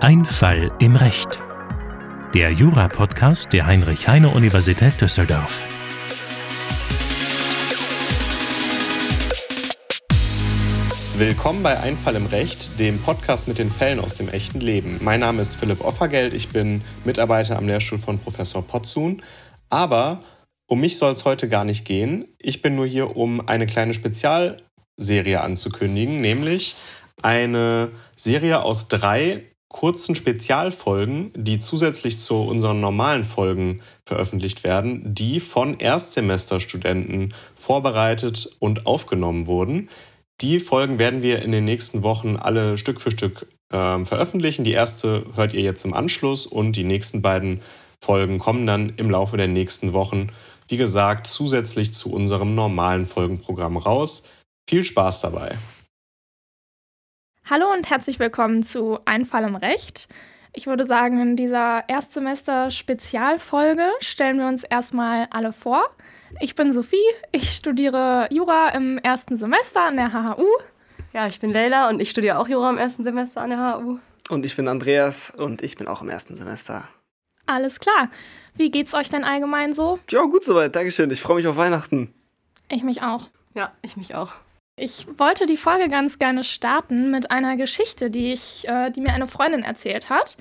Ein Fall im Recht. Der Jura-Podcast der Heinrich-Heine-Universität Düsseldorf. Willkommen bei Einfall im Recht, dem Podcast mit den Fällen aus dem echten Leben. Mein Name ist Philipp Offergeld, ich bin Mitarbeiter am Lehrstuhl von Professor Potzun. Aber um mich soll es heute gar nicht gehen. Ich bin nur hier, um eine kleine Spezialserie anzukündigen, nämlich eine Serie aus drei kurzen Spezialfolgen, die zusätzlich zu unseren normalen Folgen veröffentlicht werden, die von Erstsemesterstudenten vorbereitet und aufgenommen wurden. Die Folgen werden wir in den nächsten Wochen alle Stück für Stück äh, veröffentlichen. Die erste hört ihr jetzt im Anschluss und die nächsten beiden Folgen kommen dann im Laufe der nächsten Wochen, wie gesagt, zusätzlich zu unserem normalen Folgenprogramm raus. Viel Spaß dabei! Hallo und herzlich willkommen zu Einfall im Recht. Ich würde sagen, in dieser Erstsemester-Spezialfolge stellen wir uns erstmal alle vor. Ich bin Sophie, ich studiere Jura im ersten Semester an der HHU. Ja, ich bin Leila und ich studiere auch Jura im ersten Semester an der HHU. Und ich bin Andreas und ich bin auch im ersten Semester. Alles klar. Wie geht's euch denn allgemein so? Ja, gut soweit. Dankeschön. Ich freue mich auf Weihnachten. Ich mich auch. Ja, ich mich auch. Ich wollte die Folge ganz gerne starten mit einer Geschichte, die, ich, äh, die mir eine Freundin erzählt hat.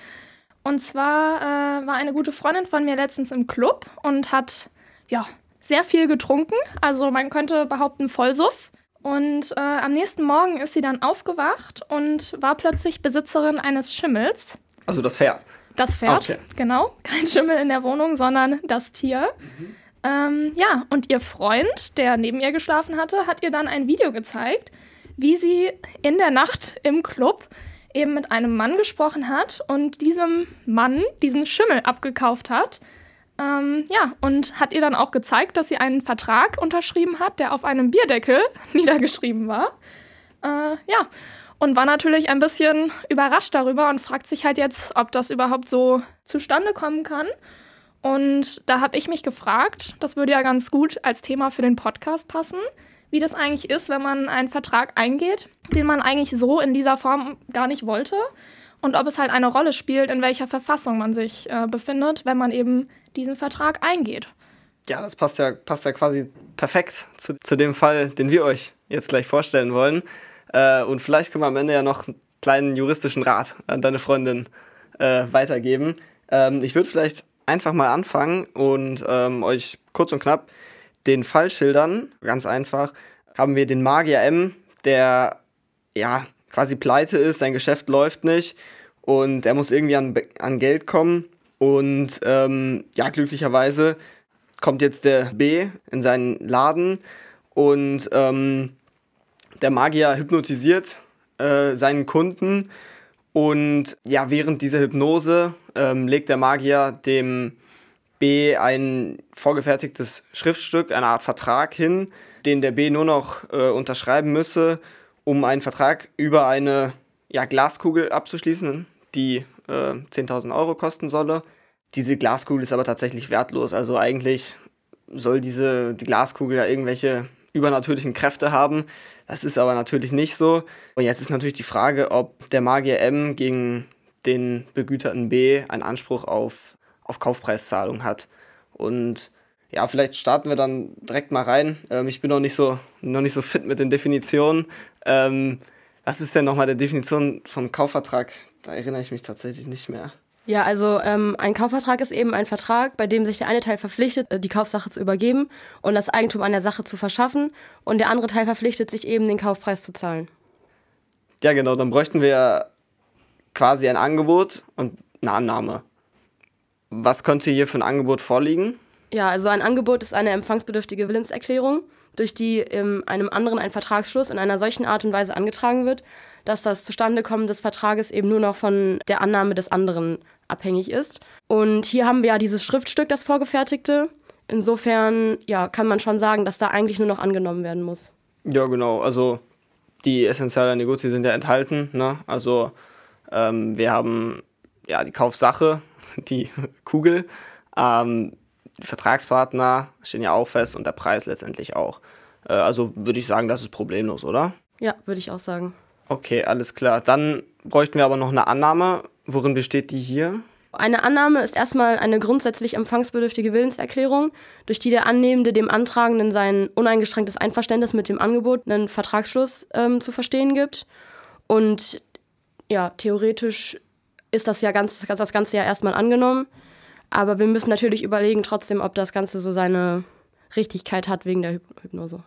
Und zwar äh, war eine gute Freundin von mir letztens im Club und hat ja sehr viel getrunken. Also man könnte behaupten Vollsuff. Und äh, am nächsten Morgen ist sie dann aufgewacht und war plötzlich Besitzerin eines Schimmels. Also das Pferd. Das Pferd, okay. genau. Kein Schimmel in der Wohnung, sondern das Tier. Mhm. Ähm, ja, und ihr Freund, der neben ihr geschlafen hatte, hat ihr dann ein Video gezeigt, wie sie in der Nacht im Club eben mit einem Mann gesprochen hat und diesem Mann diesen Schimmel abgekauft hat. Ähm, ja, und hat ihr dann auch gezeigt, dass sie einen Vertrag unterschrieben hat, der auf einem Bierdeckel niedergeschrieben war. Äh, ja, und war natürlich ein bisschen überrascht darüber und fragt sich halt jetzt, ob das überhaupt so zustande kommen kann. Und da habe ich mich gefragt, das würde ja ganz gut als Thema für den Podcast passen, wie das eigentlich ist, wenn man einen Vertrag eingeht, den man eigentlich so in dieser Form gar nicht wollte. Und ob es halt eine Rolle spielt, in welcher Verfassung man sich äh, befindet, wenn man eben diesen Vertrag eingeht. Ja, das passt ja, passt ja quasi perfekt zu, zu dem Fall, den wir euch jetzt gleich vorstellen wollen. Äh, und vielleicht können wir am Ende ja noch einen kleinen juristischen Rat an deine Freundin äh, weitergeben. Ähm, ich würde vielleicht einfach mal anfangen und ähm, euch kurz und knapp den Fall schildern. Ganz einfach haben wir den Magier M, der ja quasi pleite ist, sein Geschäft läuft nicht und er muss irgendwie an, an Geld kommen. Und ähm, ja, glücklicherweise kommt jetzt der B in seinen Laden und ähm, der Magier hypnotisiert äh, seinen Kunden und ja, während dieser Hypnose ähm, legt der Magier dem B ein vorgefertigtes Schriftstück, eine Art Vertrag hin, den der B nur noch äh, unterschreiben müsse, um einen Vertrag über eine ja, Glaskugel abzuschließen, die äh, 10.000 Euro kosten solle. Diese Glaskugel ist aber tatsächlich wertlos. Also eigentlich soll diese die Glaskugel ja irgendwelche übernatürlichen Kräfte haben. Das ist aber natürlich nicht so. Und jetzt ist natürlich die Frage, ob der Magier M gegen den begüterten B einen Anspruch auf, auf Kaufpreiszahlung hat. Und ja, vielleicht starten wir dann direkt mal rein. Ähm, ich bin noch nicht, so, noch nicht so fit mit den Definitionen. Ähm, was ist denn nochmal der Definition von Kaufvertrag? Da erinnere ich mich tatsächlich nicht mehr. Ja, also ähm, ein Kaufvertrag ist eben ein Vertrag, bei dem sich der eine Teil verpflichtet, äh, die Kaufsache zu übergeben und das Eigentum an der Sache zu verschaffen und der andere Teil verpflichtet sich eben, den Kaufpreis zu zahlen. Ja, genau, dann bräuchten wir quasi ein Angebot und eine Annahme. Was könnte hier für ein Angebot vorliegen? Ja, also ein Angebot ist eine empfangsbedürftige Willenserklärung, durch die in einem anderen ein Vertragsschluss in einer solchen Art und Weise angetragen wird, dass das Zustandekommen des Vertrages eben nur noch von der Annahme des anderen abhängig ist. Und hier haben wir ja dieses Schriftstück, das vorgefertigte. Insofern ja, kann man schon sagen, dass da eigentlich nur noch angenommen werden muss. Ja, genau. Also die essentiellen Negozien sind ja enthalten. Ne? Also ähm, wir haben ja die Kaufsache, die Kugel. Ähm, die Vertragspartner stehen ja auch fest und der Preis letztendlich auch. Äh, also würde ich sagen, das ist problemlos, oder? Ja, würde ich auch sagen. Okay, alles klar. Dann bräuchten wir aber noch eine Annahme. Worin besteht die hier? Eine Annahme ist erstmal eine grundsätzlich empfangsbedürftige Willenserklärung, durch die der Annehmende dem Antragenden sein uneingeschränktes Einverständnis mit dem angebotenen Vertragsschluss ähm, zu verstehen gibt. Und ja, theoretisch ist das ja ganz, das Ganze ja erstmal angenommen. Aber wir müssen natürlich überlegen trotzdem, ob das Ganze so seine Richtigkeit hat wegen der Hypnose.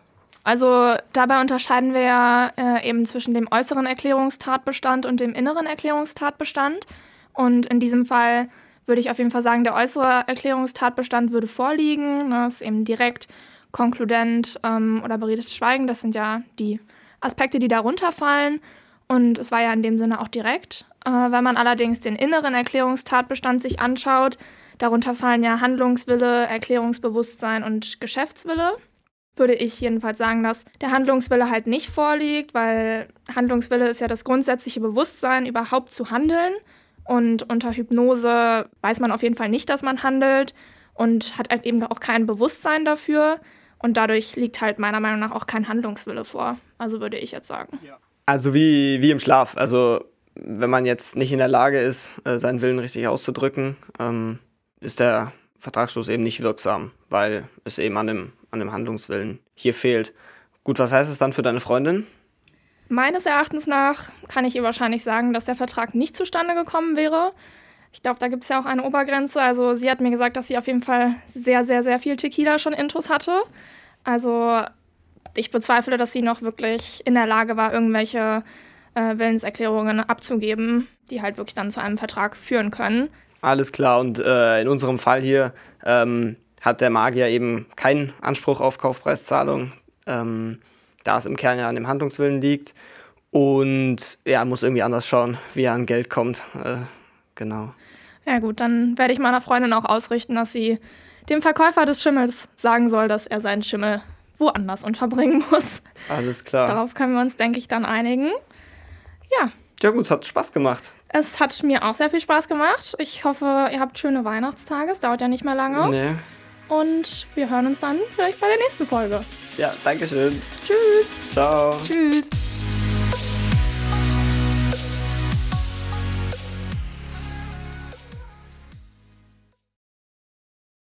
Also dabei unterscheiden wir ja äh, eben zwischen dem äußeren Erklärungstatbestand und dem inneren Erklärungstatbestand. Und in diesem Fall würde ich auf jeden Fall sagen, der äußere Erklärungstatbestand würde vorliegen. Ne, ist eben direkt, konkludent ähm, oder beredtes Schweigen. Das sind ja die Aspekte, die darunter fallen. Und es war ja in dem Sinne auch direkt. Äh, wenn man allerdings den inneren Erklärungstatbestand sich anschaut, darunter fallen ja Handlungswille, Erklärungsbewusstsein und Geschäftswille. Würde ich jedenfalls sagen, dass der Handlungswille halt nicht vorliegt, weil Handlungswille ist ja das grundsätzliche Bewusstsein, überhaupt zu handeln. Und unter Hypnose weiß man auf jeden Fall nicht, dass man handelt und hat halt eben auch kein Bewusstsein dafür. Und dadurch liegt halt meiner Meinung nach auch kein Handlungswille vor. Also würde ich jetzt sagen. Also wie, wie im Schlaf. Also wenn man jetzt nicht in der Lage ist, äh, seinen Willen richtig auszudrücken, ähm, ist der Vertragsschluss eben nicht wirksam, weil es eben an dem, an dem Handlungswillen hier fehlt. Gut, was heißt es dann für deine Freundin? Meines Erachtens nach kann ich ihr wahrscheinlich sagen, dass der Vertrag nicht zustande gekommen wäre. Ich glaube, da gibt es ja auch eine Obergrenze. Also sie hat mir gesagt, dass sie auf jeden Fall sehr, sehr, sehr viel Tequila schon intus hatte. Also ich bezweifle, dass sie noch wirklich in der Lage war, irgendwelche äh, Willenserklärungen abzugeben, die halt wirklich dann zu einem Vertrag führen können. Alles klar. Und äh, in unserem Fall hier ähm, hat der Magier eben keinen Anspruch auf Kaufpreiszahlung. Ähm, da es im Kern ja an dem Handlungswillen liegt. Und ja, muss irgendwie anders schauen, wie er an Geld kommt. Äh, genau. Ja gut, dann werde ich meiner Freundin auch ausrichten, dass sie dem Verkäufer des Schimmels sagen soll, dass er seinen Schimmel woanders unterbringen muss. Alles klar. Darauf können wir uns, denke ich, dann einigen. Ja. Ja gut, hat Spaß gemacht. Es hat mir auch sehr viel Spaß gemacht. Ich hoffe, ihr habt schöne Weihnachtstage. Es dauert ja nicht mehr lange. Nee. Und wir hören uns dann vielleicht bei der nächsten Folge. Ja, danke schön. Tschüss. Ciao. Tschüss.